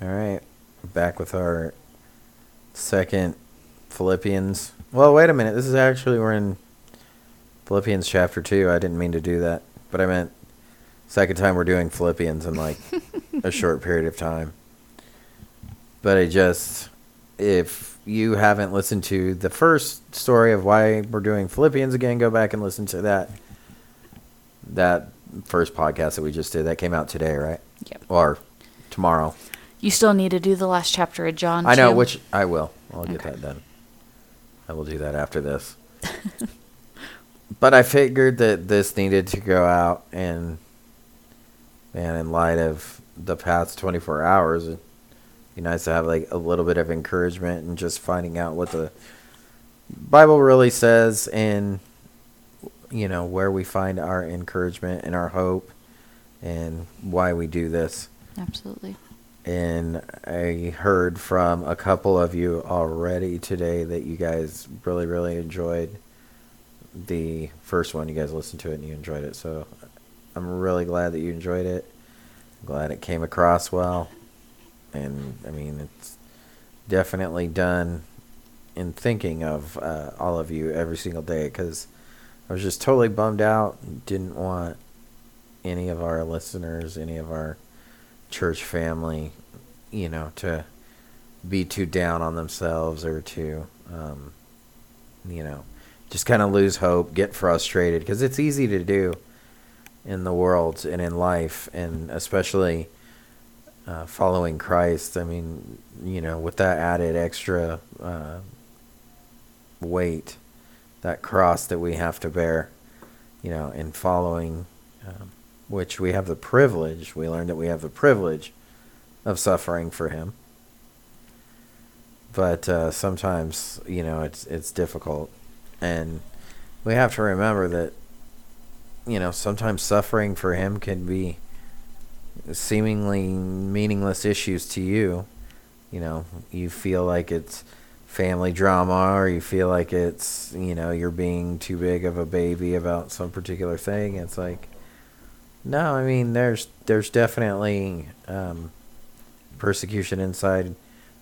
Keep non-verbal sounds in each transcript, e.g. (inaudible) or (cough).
All right, back with our second Philippians. Well, wait a minute. This is actually we're in Philippians chapter two. I didn't mean to do that, but I meant second time we're doing Philippians in like a (laughs) short period of time. But I just, if you haven't listened to the first story of why we're doing Philippians again, go back and listen to that. That first podcast that we just did that came out today, right? Yep. Or tomorrow. You still need to do the last chapter of John. I know, too? which I will. I'll get Okay. that done. I will do that after this. (laughs) but I figured that this needed to go out, and and in light of the past 24 hours, it'd be nice to have like a little bit of encouragement and just finding out what the Bible really says, and you know where we find our encouragement and our hope, and why we do this Absolutely. And I heard from a couple of you already today that you guys really, really enjoyed the first one. You guys listened to it and you enjoyed it. So I'm really glad that you enjoyed it. I'm glad it came across well. And I mean, it's definitely done in thinking of uh, all of you every single day because I was just totally bummed out. Didn't want any of our listeners, any of our church family, you know, to be too down on themselves or to, um, you know, just kind of lose hope, get frustrated, because it's easy to do in the world and in life, and especially uh, following Christ. I mean, you know, with that added extra uh, weight, that cross that we have to bear, you know, in following. Um, which we have the privilege, we learned that we have the privilege of suffering for him. But uh, sometimes, you know, it's it's difficult, and we have to remember that, you know, sometimes suffering for him can be seemingly meaningless issues to you. You know, you feel like it's family drama, or you feel like it's you know you're being too big of a baby about some particular thing. It's like no, I mean there's there's definitely um, persecution inside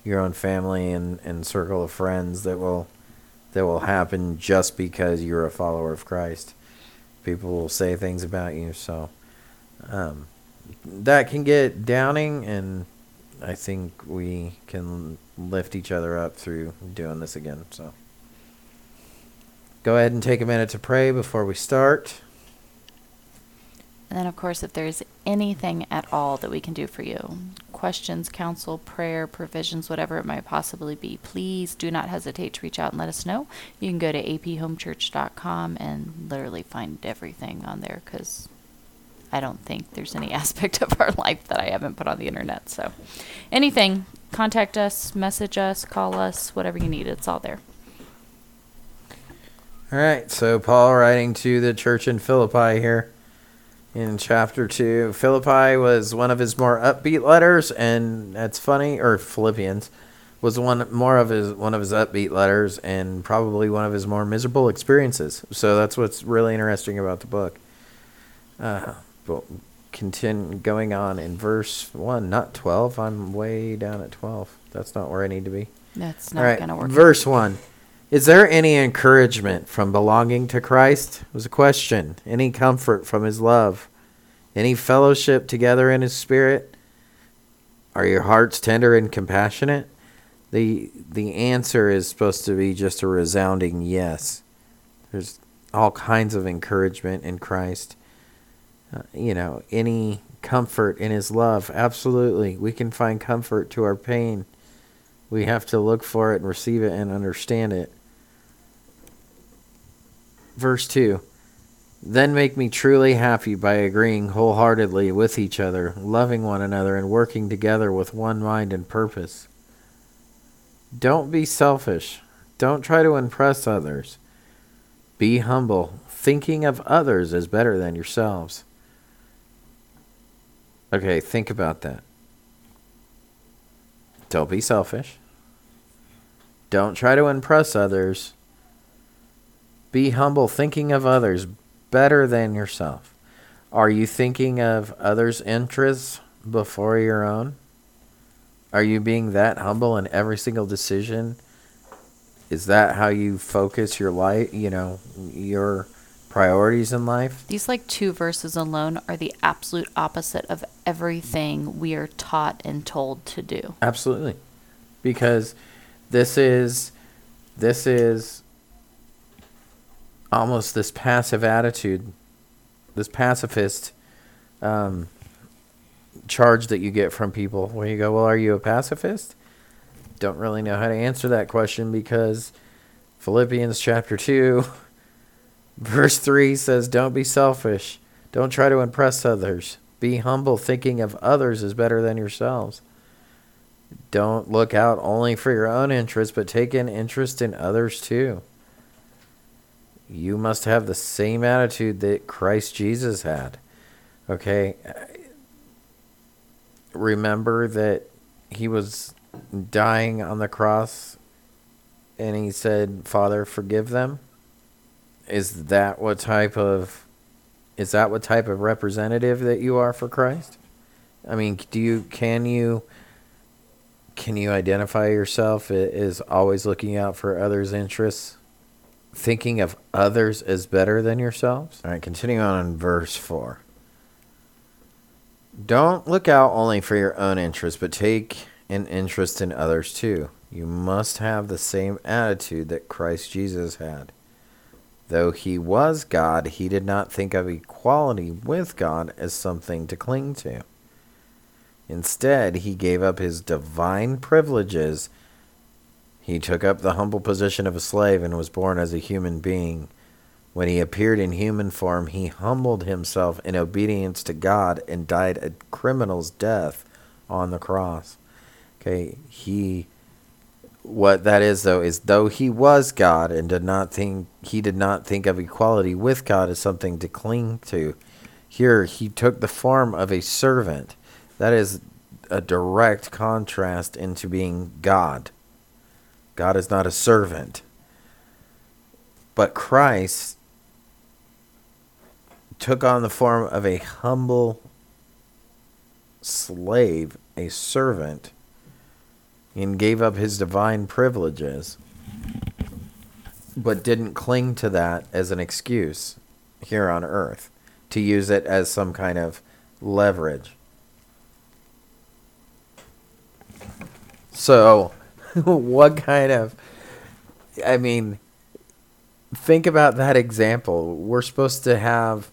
your own family and, and circle of friends that will that will happen just because you're a follower of Christ. People will say things about you, so um, that can get downing, and I think we can lift each other up through doing this again. So go ahead and take a minute to pray before we start. And then, of course, if there's anything at all that we can do for you questions, counsel, prayer, provisions, whatever it might possibly be please do not hesitate to reach out and let us know. You can go to aphomechurch.com and literally find everything on there because I don't think there's any (laughs) aspect of our life that I haven't put on the internet. So, anything, contact us, message us, call us, whatever you need, it's all there. All right, so Paul writing to the church in Philippi here in chapter 2. Philippi was one of his more upbeat letters and that's funny or Philippians was one more of his one of his upbeat letters and probably one of his more miserable experiences. So that's what's really interesting about the book. Uh but continue going on in verse 1, not 12. I'm way down at 12. That's not where I need to be. That's not right, going to work. Verse 1. Is there any encouragement from belonging to Christ? It was a question. Any comfort from his love? Any fellowship together in his spirit? Are your hearts tender and compassionate? The the answer is supposed to be just a resounding yes. There's all kinds of encouragement in Christ. Uh, you know, any comfort in his love. Absolutely. We can find comfort to our pain. We have to look for it and receive it and understand it. Verse 2 Then make me truly happy by agreeing wholeheartedly with each other, loving one another, and working together with one mind and purpose. Don't be selfish. Don't try to impress others. Be humble, thinking of others as better than yourselves. Okay, think about that. Don't be selfish. Don't try to impress others. Be humble, thinking of others better than yourself. Are you thinking of others' interests before your own? Are you being that humble in every single decision? Is that how you focus your life, you know, your priorities in life? These like two verses alone are the absolute opposite of everything we are taught and told to do. Absolutely. Because this is this is almost this passive attitude, this pacifist um, charge that you get from people where you go, Well, are you a pacifist? Don't really know how to answer that question because Philippians chapter 2, (laughs) verse 3 says, Don't be selfish. Don't try to impress others. Be humble, thinking of others is better than yourselves. Don't look out only for your own interest, but take an interest in others too. You must have the same attitude that Christ Jesus had. Okay? Remember that he was dying on the cross and he said, Father, forgive them? Is that what type of is that what type of representative that you are for Christ? I mean, do you can you can you identify yourself as always looking out for others' interests? Thinking of others as better than yourselves? All right, continuing on in verse 4. Don't look out only for your own interest, but take an interest in others too. You must have the same attitude that Christ Jesus had. Though he was God, he did not think of equality with God as something to cling to. Instead, he gave up his divine privileges. He took up the humble position of a slave and was born as a human being. When he appeared in human form, he humbled himself in obedience to God and died a criminal's death on the cross. Okay, he what that is though is though he was God and did not think he did not think of equality with God as something to cling to. Here he took the form of a servant. That is a direct contrast into being God. God is not a servant. But Christ took on the form of a humble slave, a servant and gave up his divine privileges, but didn't cling to that as an excuse here on earth to use it as some kind of leverage. So, (laughs) what kind of. I mean, think about that example. We're supposed to have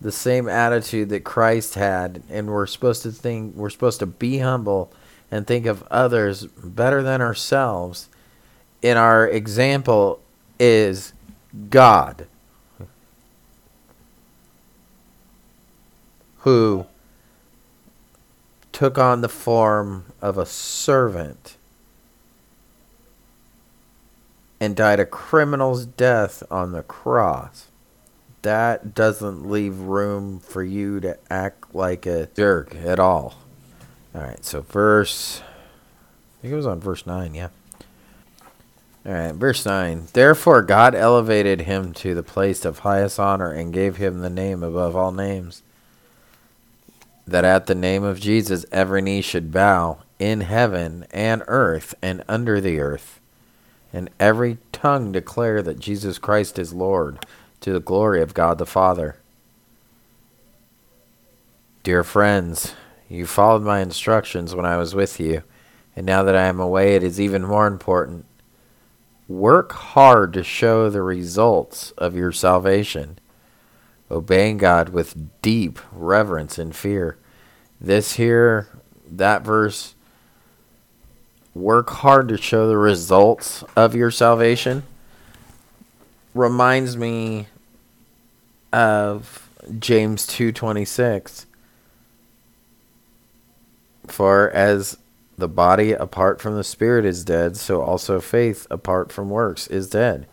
the same attitude that Christ had, and we're supposed to think, we're supposed to be humble and think of others better than ourselves, in our example is God, who took on the form of a servant and died a criminal's death on the cross. That doesn't leave room for you to act like a jerk at all. All right, so verse, I think it was on verse 9, yeah. All right, verse 9. Therefore, God elevated him to the place of highest honor and gave him the name above all names, that at the name of Jesus every knee should bow in heaven and earth and under the earth, and every tongue declare that Jesus Christ is Lord to the glory of God the Father. Dear friends, you followed my instructions when I was with you, and now that I am away, it is even more important. Work hard to show the results of your salvation, obeying God with deep reverence and fear. This here, that verse, work hard to show the results of your salvation, reminds me of James 2:26 for as the body apart from the spirit is dead, so also faith apart from works is dead.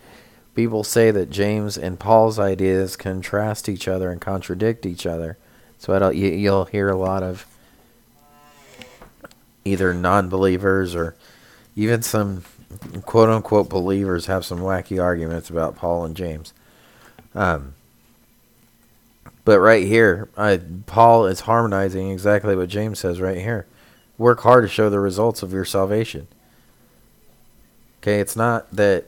People say that James and Paul's ideas contrast each other and contradict each other. So I don't, you, you'll hear a lot of either non-believers or even some quote unquote believers have some wacky arguments about Paul and James. Um, but right here, I, Paul is harmonizing exactly what James says right here. Work hard to show the results of your salvation. Okay, it's not that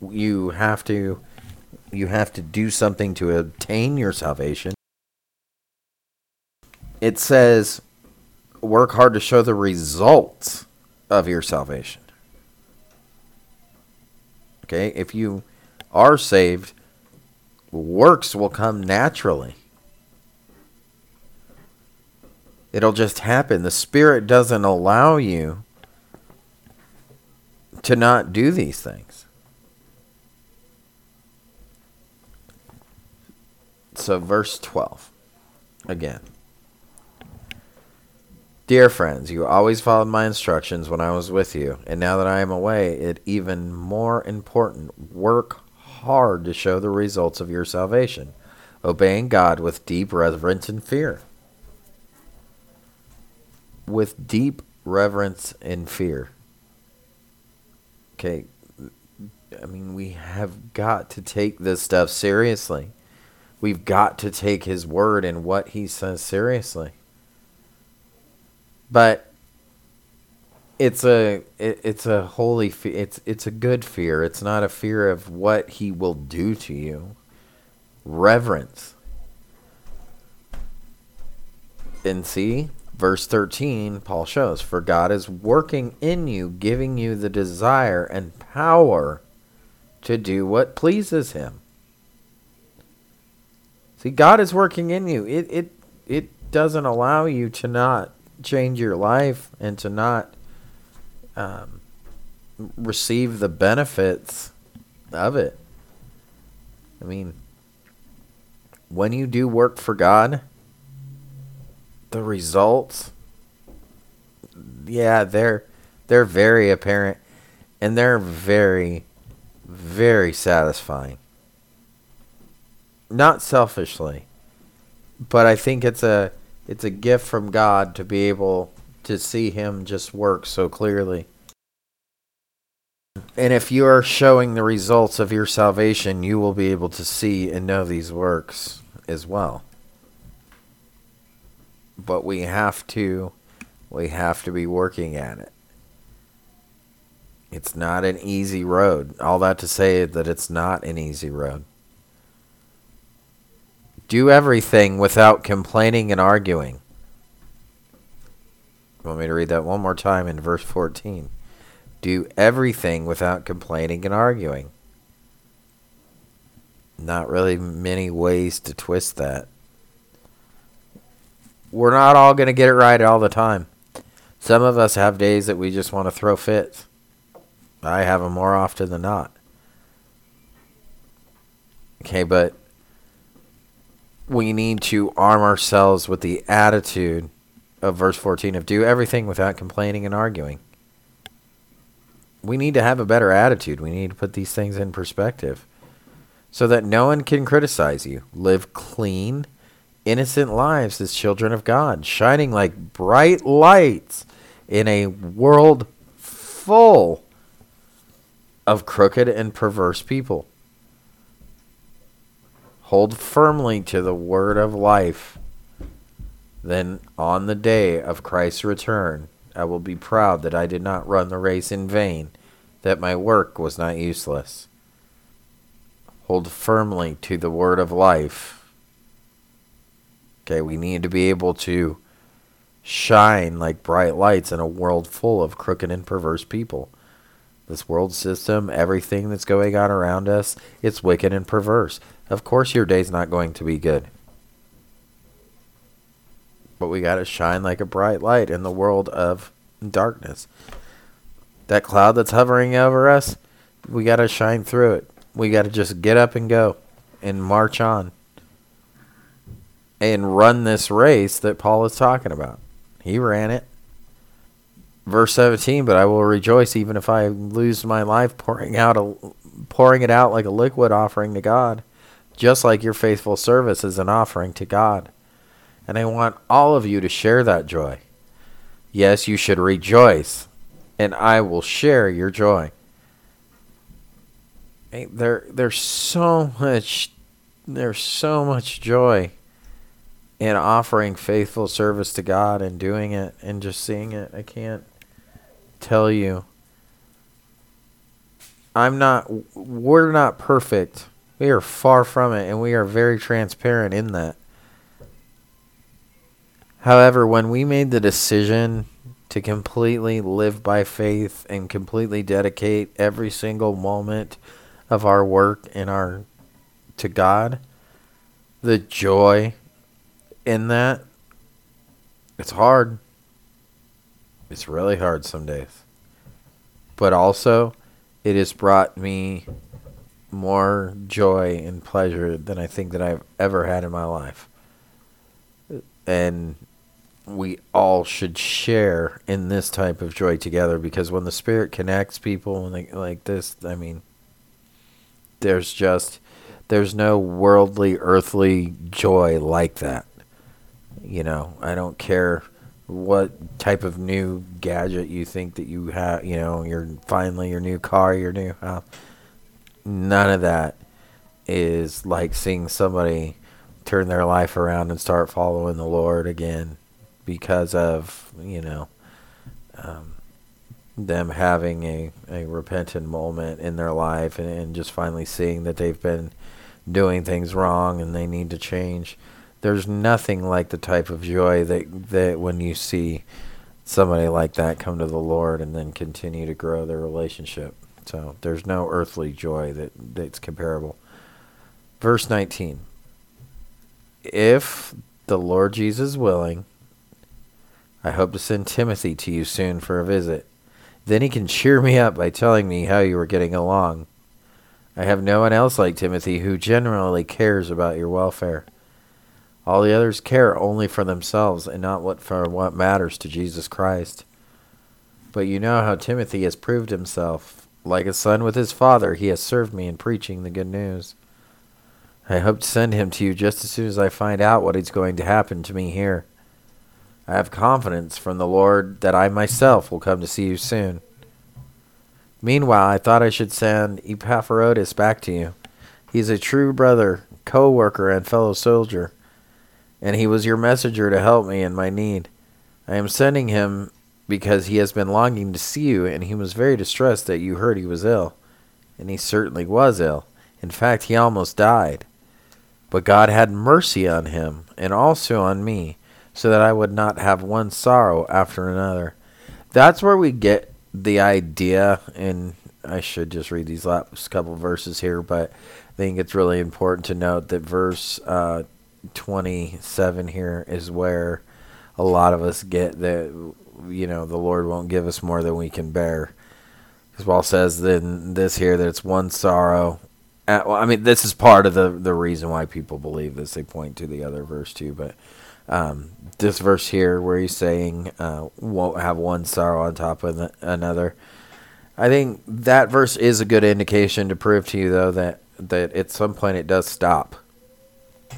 you have to you have to do something to obtain your salvation. It says work hard to show the results of your salvation. Okay, if you are saved, works will come naturally. It'll just happen. The Spirit doesn't allow you to not do these things. So, verse 12 again. Dear friends, you always followed my instructions when I was with you, and now that I am away, it even more important. Work hard to show the results of your salvation, obeying God with deep reverence and fear. With deep reverence and fear. Okay, I mean, we have got to take this stuff seriously. We've got to take his word and what he says seriously. But it's a it, it's a holy fe- it's it's a good fear. It's not a fear of what he will do to you. Reverence. And see, verse 13, Paul shows, for God is working in you, giving you the desire and power to do what pleases him. See, God is working in you. It it it doesn't allow you to not change your life and to not um, receive the benefits of it. I mean, when you do work for God, the results, yeah, they're they're very apparent, and they're very, very satisfying. Not selfishly, but I think it's a it's a gift from God to be able to see him just work so clearly. And if you are showing the results of your salvation, you will be able to see and know these works as well. But we have to we have to be working at it. It's not an easy road. All that to say that it's not an easy road. Do everything without complaining and arguing. You want me to read that one more time in verse 14? Do everything without complaining and arguing. Not really many ways to twist that. We're not all going to get it right all the time. Some of us have days that we just want to throw fits. I have them more often than not. Okay, but we need to arm ourselves with the attitude of verse 14 of do everything without complaining and arguing. We need to have a better attitude. We need to put these things in perspective so that no one can criticize you. Live clean, innocent lives as children of God, shining like bright lights in a world full of crooked and perverse people. Hold firmly to the word of life. Then, on the day of Christ's return, I will be proud that I did not run the race in vain, that my work was not useless. Hold firmly to the word of life. Okay, we need to be able to shine like bright lights in a world full of crooked and perverse people. This world system, everything that's going on around us, it's wicked and perverse. Of course, your day's not going to be good. But we got to shine like a bright light in the world of darkness. That cloud that's hovering over us, we got to shine through it. We got to just get up and go and march on and run this race that Paul is talking about. He ran it. Verse 17, but I will rejoice even if I lose my life pouring out a pouring it out like a liquid offering to God just like your faithful service is an offering to God. And I want all of you to share that joy. Yes, you should rejoice, and I will share your joy. There, there's so much, there's so much joy in offering faithful service to God and doing it and just seeing it. I can't tell you. I'm not, we're not perfect. We are far from it, and we are very transparent in that. However, when we made the decision to completely live by faith and completely dedicate every single moment of our work in our to God, the joy in that it's hard. It's really hard some days. But also it has brought me more joy and pleasure than I think that I've ever had in my life. And we all should share in this type of joy together because when the spirit connects people like like this, I mean there's just there's no worldly earthly joy like that. You know, I don't care what type of new gadget you think that you have, you know, your finally your new car, your new house. None of that is like seeing somebody turn their life around and start following the Lord again because of, you know, um, them having a, a repentant moment in their life and, and just finally seeing that they've been doing things wrong and they need to change there's nothing like the type of joy that that when you see somebody like that come to the Lord and then continue to grow their relationship. So there's no earthly joy that that's comparable. Verse 19. If the Lord Jesus is willing, I hope to send Timothy to you soon for a visit. Then he can cheer me up by telling me how you are getting along. I have no one else like Timothy who generally cares about your welfare. All the others care only for themselves and not what for what matters to Jesus Christ. But you know how Timothy has proved himself. Like a son with his father, he has served me in preaching the good news. I hope to send him to you just as soon as I find out what is going to happen to me here. I have confidence from the Lord that I myself will come to see you soon. Meanwhile, I thought I should send Epaphroditus back to you. He is a true brother, co worker, and fellow soldier and he was your messenger to help me in my need. I am sending him because he has been longing to see you, and he was very distressed that you heard he was ill. And he certainly was ill. In fact, he almost died. But God had mercy on him, and also on me, so that I would not have one sorrow after another. That's where we get the idea, and I should just read these last couple verses here, but I think it's really important to note that verse uh, 27 here is where a lot of us get that you know the Lord won't give us more than we can bear. Because Paul says in this here that it's one sorrow. Uh, well, I mean, this is part of the the reason why people believe this. They point to the other verse too, but um, this verse here where he's saying uh, won't have one sorrow on top of the, another. I think that verse is a good indication to prove to you though that that at some point it does stop (laughs)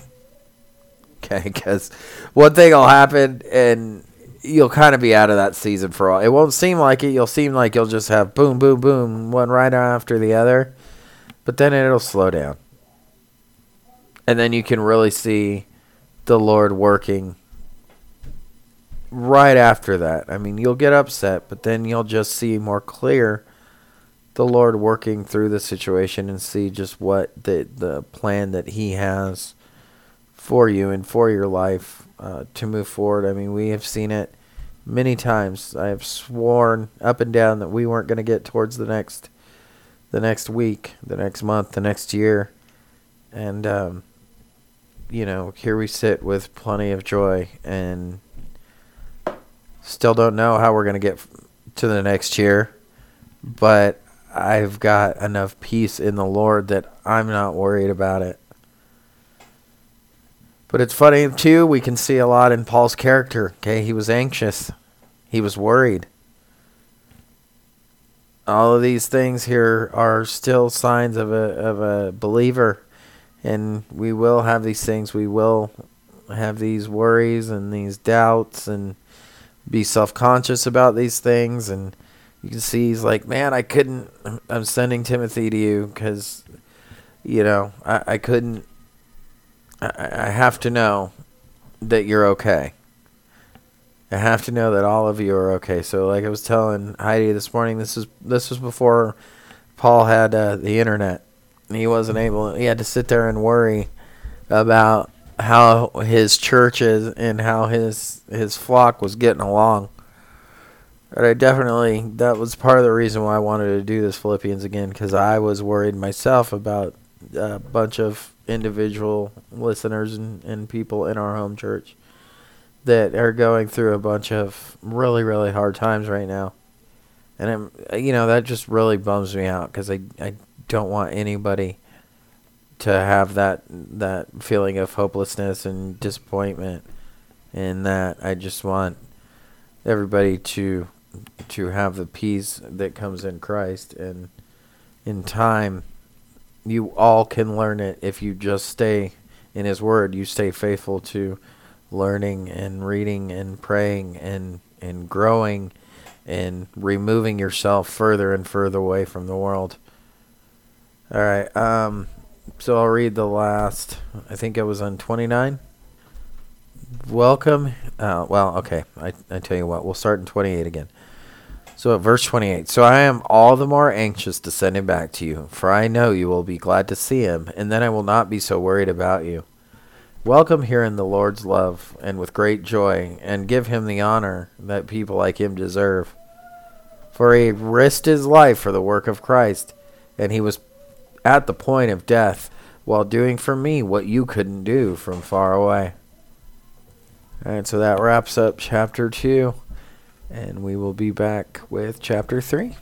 okay? Because one thing will happen and you'll kind of be out of that season for all. It won't seem like it. You'll seem like you'll just have boom, boom, boom, one right after the other, but then it'll slow down, and then you can really see the Lord working right after that. I mean, you'll get upset, but then you'll just see more clear the Lord working through the situation and see just what the the plan that He has for you and for your life uh, to move forward. I mean, we have seen it many times. I have sworn up and down that we weren't going to get towards the next, the next week, the next month, the next year, and um, you know, here we sit with plenty of joy and still don't know how we're going to get to the next year, but I've got enough peace in the Lord that I'm not worried about it. But it's funny too. We can see a lot in Paul's character. Okay, he was anxious, he was worried. All of these things here are still signs of a of a believer, and we will have these things. We will have these worries and these doubts and be self conscious about these things. And you can see he's like, man, I couldn't. I'm sending Timothy to you because, you know, I, I couldn't I, I have to know that you're okay. I have to know that all of you are okay. So, like I was telling Heidi this morning, this is this was before Paul had uh, the internet. He wasn't able. He had to sit there and worry about how his churches and how his his flock was getting along. But I definitely that was part of the reason why I wanted to do this Philippians again because I was worried myself about a bunch of individual listeners and, and people in our home church that are going through a bunch of really really hard times right now. And I'm, you know that just really bums me out because I, I don't want anybody to have that that feeling of hopelessness and disappointment. And that I just want everybody to to have the peace that comes in Christ and in time you all can learn it if you just stay in his word. You stay faithful to learning and reading and praying and and growing and removing yourself further and further away from the world. All right um so I'll read the last I think it was on 29 welcome uh, well okay I, I tell you what we'll start in 28 again so at verse 28, so I am all the more anxious to send him back to you, for I know you will be glad to see him, and then I will not be so worried about you. Welcome here in the Lord's love, and with great joy, and give him the honor that people like him deserve. For he risked his life for the work of Christ, and he was at the point of death while doing for me what you couldn't do from far away. Alright, so that wraps up chapter 2 and we will be back with chapter 3.